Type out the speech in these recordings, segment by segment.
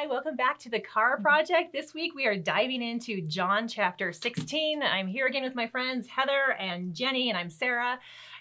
Hi, welcome back to the Chara mm-hmm. Project. This week we are diving into John chapter 16. I'm here again with my friends Heather and Jenny, and I'm Sarah.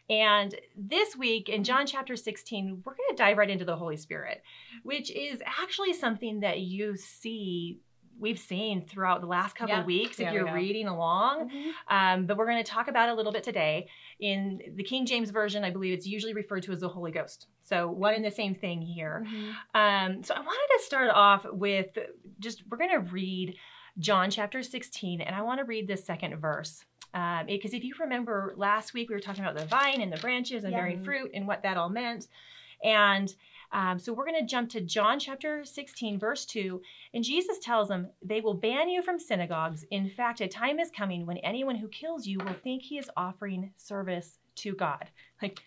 And this week in John chapter 16, we're going to dive right into the Holy Spirit, which is actually something that you see we've seen throughout the last couple Yeah. weeks if Yeah, you're reading along. Um, but we're going to talk about it a little bit today. In the King James Version, I believe it's usually referred to as the Holy Ghost. So one and the same thing here. Um, so I wanted to start off with just, we're going to read John chapter 16, and I want to read the second verse. Um, because if you remember last week, we were talking about the vine and the branches and Yeah. bearing fruit and what that all meant. And um, so we're going to jump to John chapter 16, verse 2. And Jesus tells them, They will ban you from synagogues. In fact, a time is coming when anyone who kills you will think he is offering service to God. Like,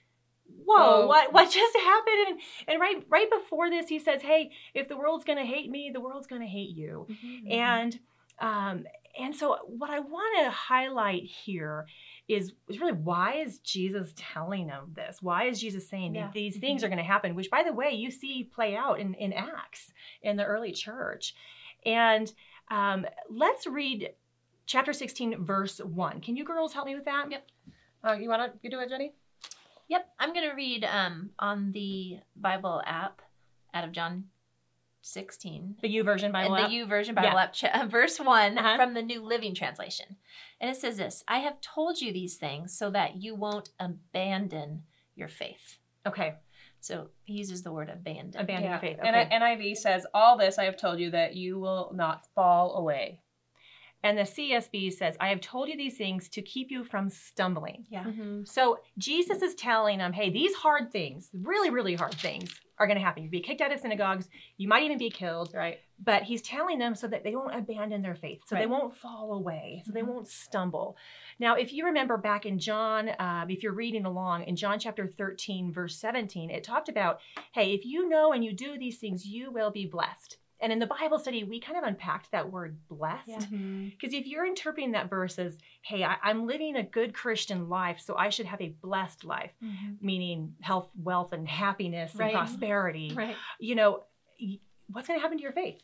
whoa, Whoa. what what just happened? And, and right right before this, he says, Hey, if the world's gonna hate me, the world's gonna hate you. And um, and so what I want to highlight here is, is really why is Jesus telling them this? Why is Jesus saying Yeah. these things are going to happen? Which, by the way, you see play out in, in Acts in the early church. And um, let's read chapter 16, verse 1. Can you girls help me with that? Yep. Uh, you want to you do it, Jenny? Yep, I'm going to read um, on the Bible app out of John 16. The YouVersion Bible and app? the YouVersion Bible Yeah. app, cha- verse one Uh-huh. from the New Living Translation. And it says this I have told you these things so that you won't abandon your faith. Okay. So he uses the word abandon. Abandon your faith. Okay. And I- NIV says, "All this I have told you that you will not fall away." And the CSB says, I have told you these things to keep you from stumbling. yeah. Mm-hmm. So Jesus is telling them, hey, these hard things, really, really hard things, are going to happen. You'll be kicked out of synagogues. You might even be killed. Right. But he's telling them so that they won't abandon their faith, so they won't fall away, so they Mhm. won't stumble. Now, if you remember back in John, uh, if you're reading along in John chapter 13, verse 17, it talked about, hey, if you know and you do these things, you will be blessed. And in the Bible study, we kind of unpacked that word blessed. Yeah. Mm-hmm. Because if you're interpreting that verse as, hey, I, I'm living a good Christian life, so I should have a blessed life, Mhm. meaning health, wealth, and happiness Right. and prosperity, Right. you know, what's going to happen to your faith?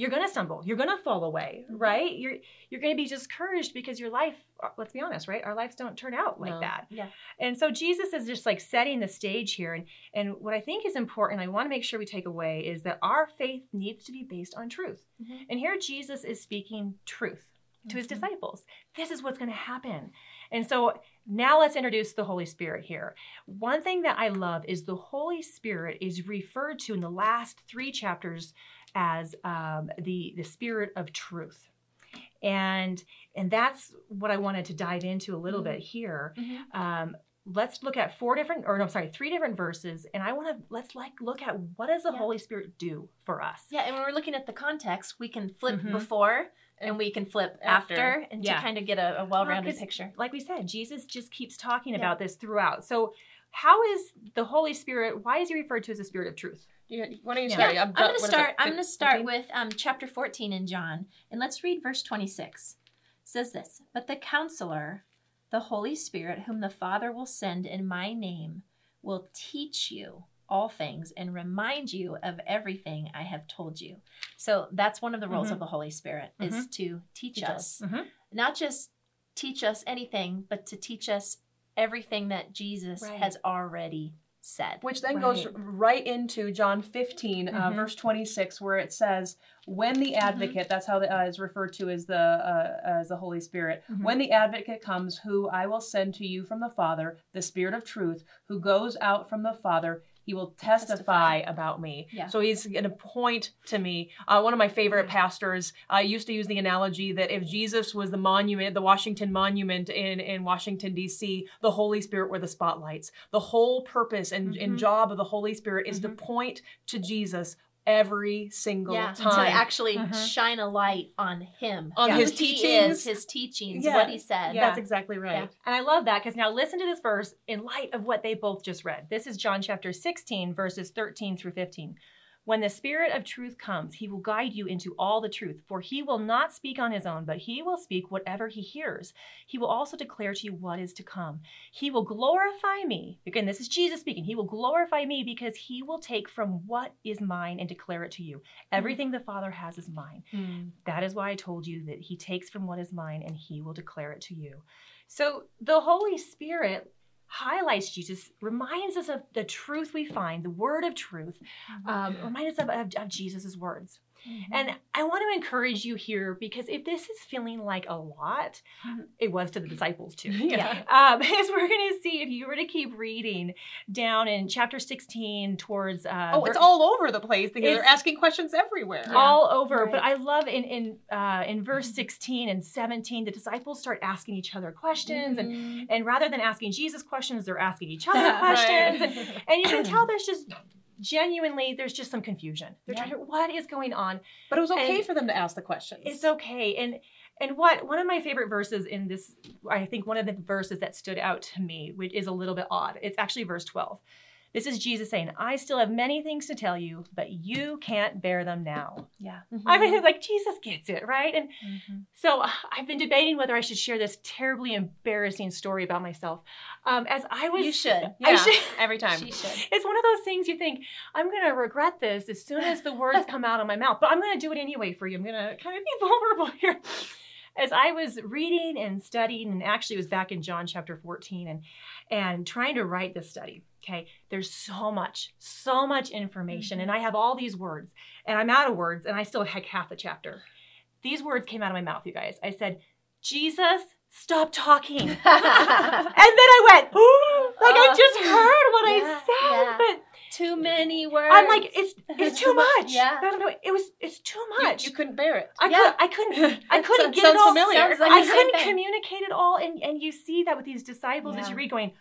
You're going to stumble. You're going to fall away, Mhm. right? You're you're going to be discouraged because your life. uh, Let's be honest, right? Our lives don't turn out like No. that. Yeah. And so Jesus is just like setting the stage here. And, and what I think is important, I want to make sure we take away, is that our faith needs to be based on truth. Mhm. And here Jesus is speaking truth to his Mhm. disciples. This is what's going to happen. And so now let's introduce the Holy Spirit here. One thing that I love is the Holy Spirit is referred to in the last three chapters as um, the, the Spirit of truth. And and that's what I wanted to dive into a little Mhm. bit here Mhm. um, let's look at four different or no sorry three different verses and i want to let's like look at what does the Yeah. holy spirit do for us Yeah, and when we're looking at the context, we can flip Mhm. before and we can flip after, After. and Yeah. to kind of get a, a well-rounded 'cause- picture. like we said jesus just keeps talking Yeah. about this throughout so how is the holy spirit why is he referred to as the spirit of truth You, why don't you Yeah. start? Yeah, I'm done- going to start. I'm going to start with um, chapter 14 in John, and let's read verse 26. It says this: "But the Counselor, the Holy Spirit, whom the Father will send in my name, will teach you all things and remind you of everything I have told you." So that's one of the roles Mhm. of the Holy Spirit is to teach, Teach us, us. Mhm. not just teach us anything, but to teach us everything that Jesus Right. has already said. Which then goes Right. right into John 15, uh, Mhm. verse 26, where it says, "When the Advocate," that's how the, uh, is referred to as the uh, as the Holy Spirit. Mhm. When the Advocate comes, who I will send to you from the Father, the Spirit of Truth, who goes out from the Father, he will testify, about me. Yeah. So he's going to point to me. Uh, one of my favorite pastors uh, used to use the analogy that if Jesus was the monument, the Washington Monument in, in Washington, D.C., the Holy Spirit were the spotlights. The whole purpose and, and Mhm. job of the Holy Spirit is to Mhm. point to Jesus every single yeah, time. to actually Mhm. shine a light on him, On who his he teachings. is, his teachings, Yeah. what he said. Yeah. That's exactly right. Yeah. And I love that because now listen to this verse in light of what they both just read. This is John chapter 16, verses 13 through 15. When the Spirit of truth comes, he will guide you into all the truth, for he will not speak on his own, but he will speak whatever he hears. He will also declare to you what is to come. He will glorify me. Again, this is Jesus speaking. He will glorify me because he will take from what is mine and declare it to you. Everything the Father has is mine. Mm. That is why I told you that he takes from what is mine and he will declare it to you. So the Holy Spirit highlights Jesus, reminds us of the truth we find, the word of truth, um, reminds us of, of, of Jesus' words. Mm-hmm. And I want to encourage you here because if this is feeling like a lot, Mhm. it was to the disciples too. Yeah. Um, as we're going to see, if you were to keep reading down in chapter 16 towards. Uh, Oh, it's ver- all over the place they're asking questions everywhere. All over. But I love in in uh, in verse 16 and 17, the disciples start asking each other questions, and Mhm. and rather than asking Jesus questions, they're asking each other Right. questions, and, and you can tell there's just genuinely there's just some confusion. They're Yeah. trying to what is going on. But it was okay And- for them to ask the questions. It's okay. And and what one of my favorite verses in this, I think one of the verses that stood out to me, which is a little bit odd. It's actually verse 12. This is Jesus saying, I still have many things to tell you, but you can't bear them now. Yeah. I mean, like Jesus gets it, right? And Mhm. so uh, I've been debating whether I should share this terribly embarrassing story about myself. Um, as I was, You should. I yeah, should. every time. She should. It's one of those things you think I'm going to regret this as soon as the words come out of my mouth, but I'm going to do it anyway for you. I'm going to kind of be vulnerable here. As I was reading and studying, and actually it was back in John chapter 14, and and trying to write this study. Okay, there's so much, so much information, and I have all these words, and I'm out of words, and I still had half the chapter. These words came out of my mouth, you guys. I said, "Jesus, stop talking." and then I went, like I Uh, just heard what I said, yeah. but Too many words. I'm like, it's it's too much. Yeah. I don't know. It was it's too much. You, couldn't bear it. I Yeah. could I couldn't I couldn't Sounds- get it all. familiar. Like I couldn't thing. communicate it all, and and you see that with these disciples as you read, going,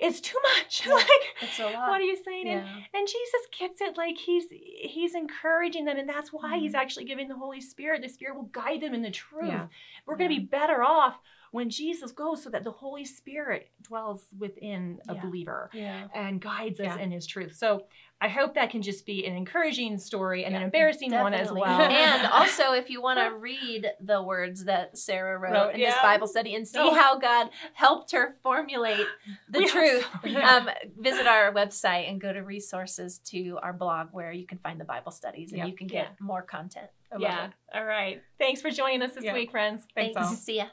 it's too much. Yeah. like, It's a lot. what are you saying? And, Yeah. and Jesus gets it. Like he's he's encouraging them, and that's why he's Mhm. actually giving the Holy Spirit. The Spirit will guide them in the truth. Yeah. We're going to be better off when Jesus goes, so that the Holy Spirit dwells within a Yeah. believer Yeah. and guides us in his truth. So I hope that can just be an encouraging story and an embarrassing one as well. and also, if you want to read the words that Sarah wrote, Wrote, in this. Bible study and see Oh. how God helped her formulate the We truth, so, um, visit our website and go to resources to our blog where you can find the Bible studies and Yeah. you can get more content. Yeah. it. All right. Thanks for joining us this Yeah. week, friends. Thanks, all. See ya.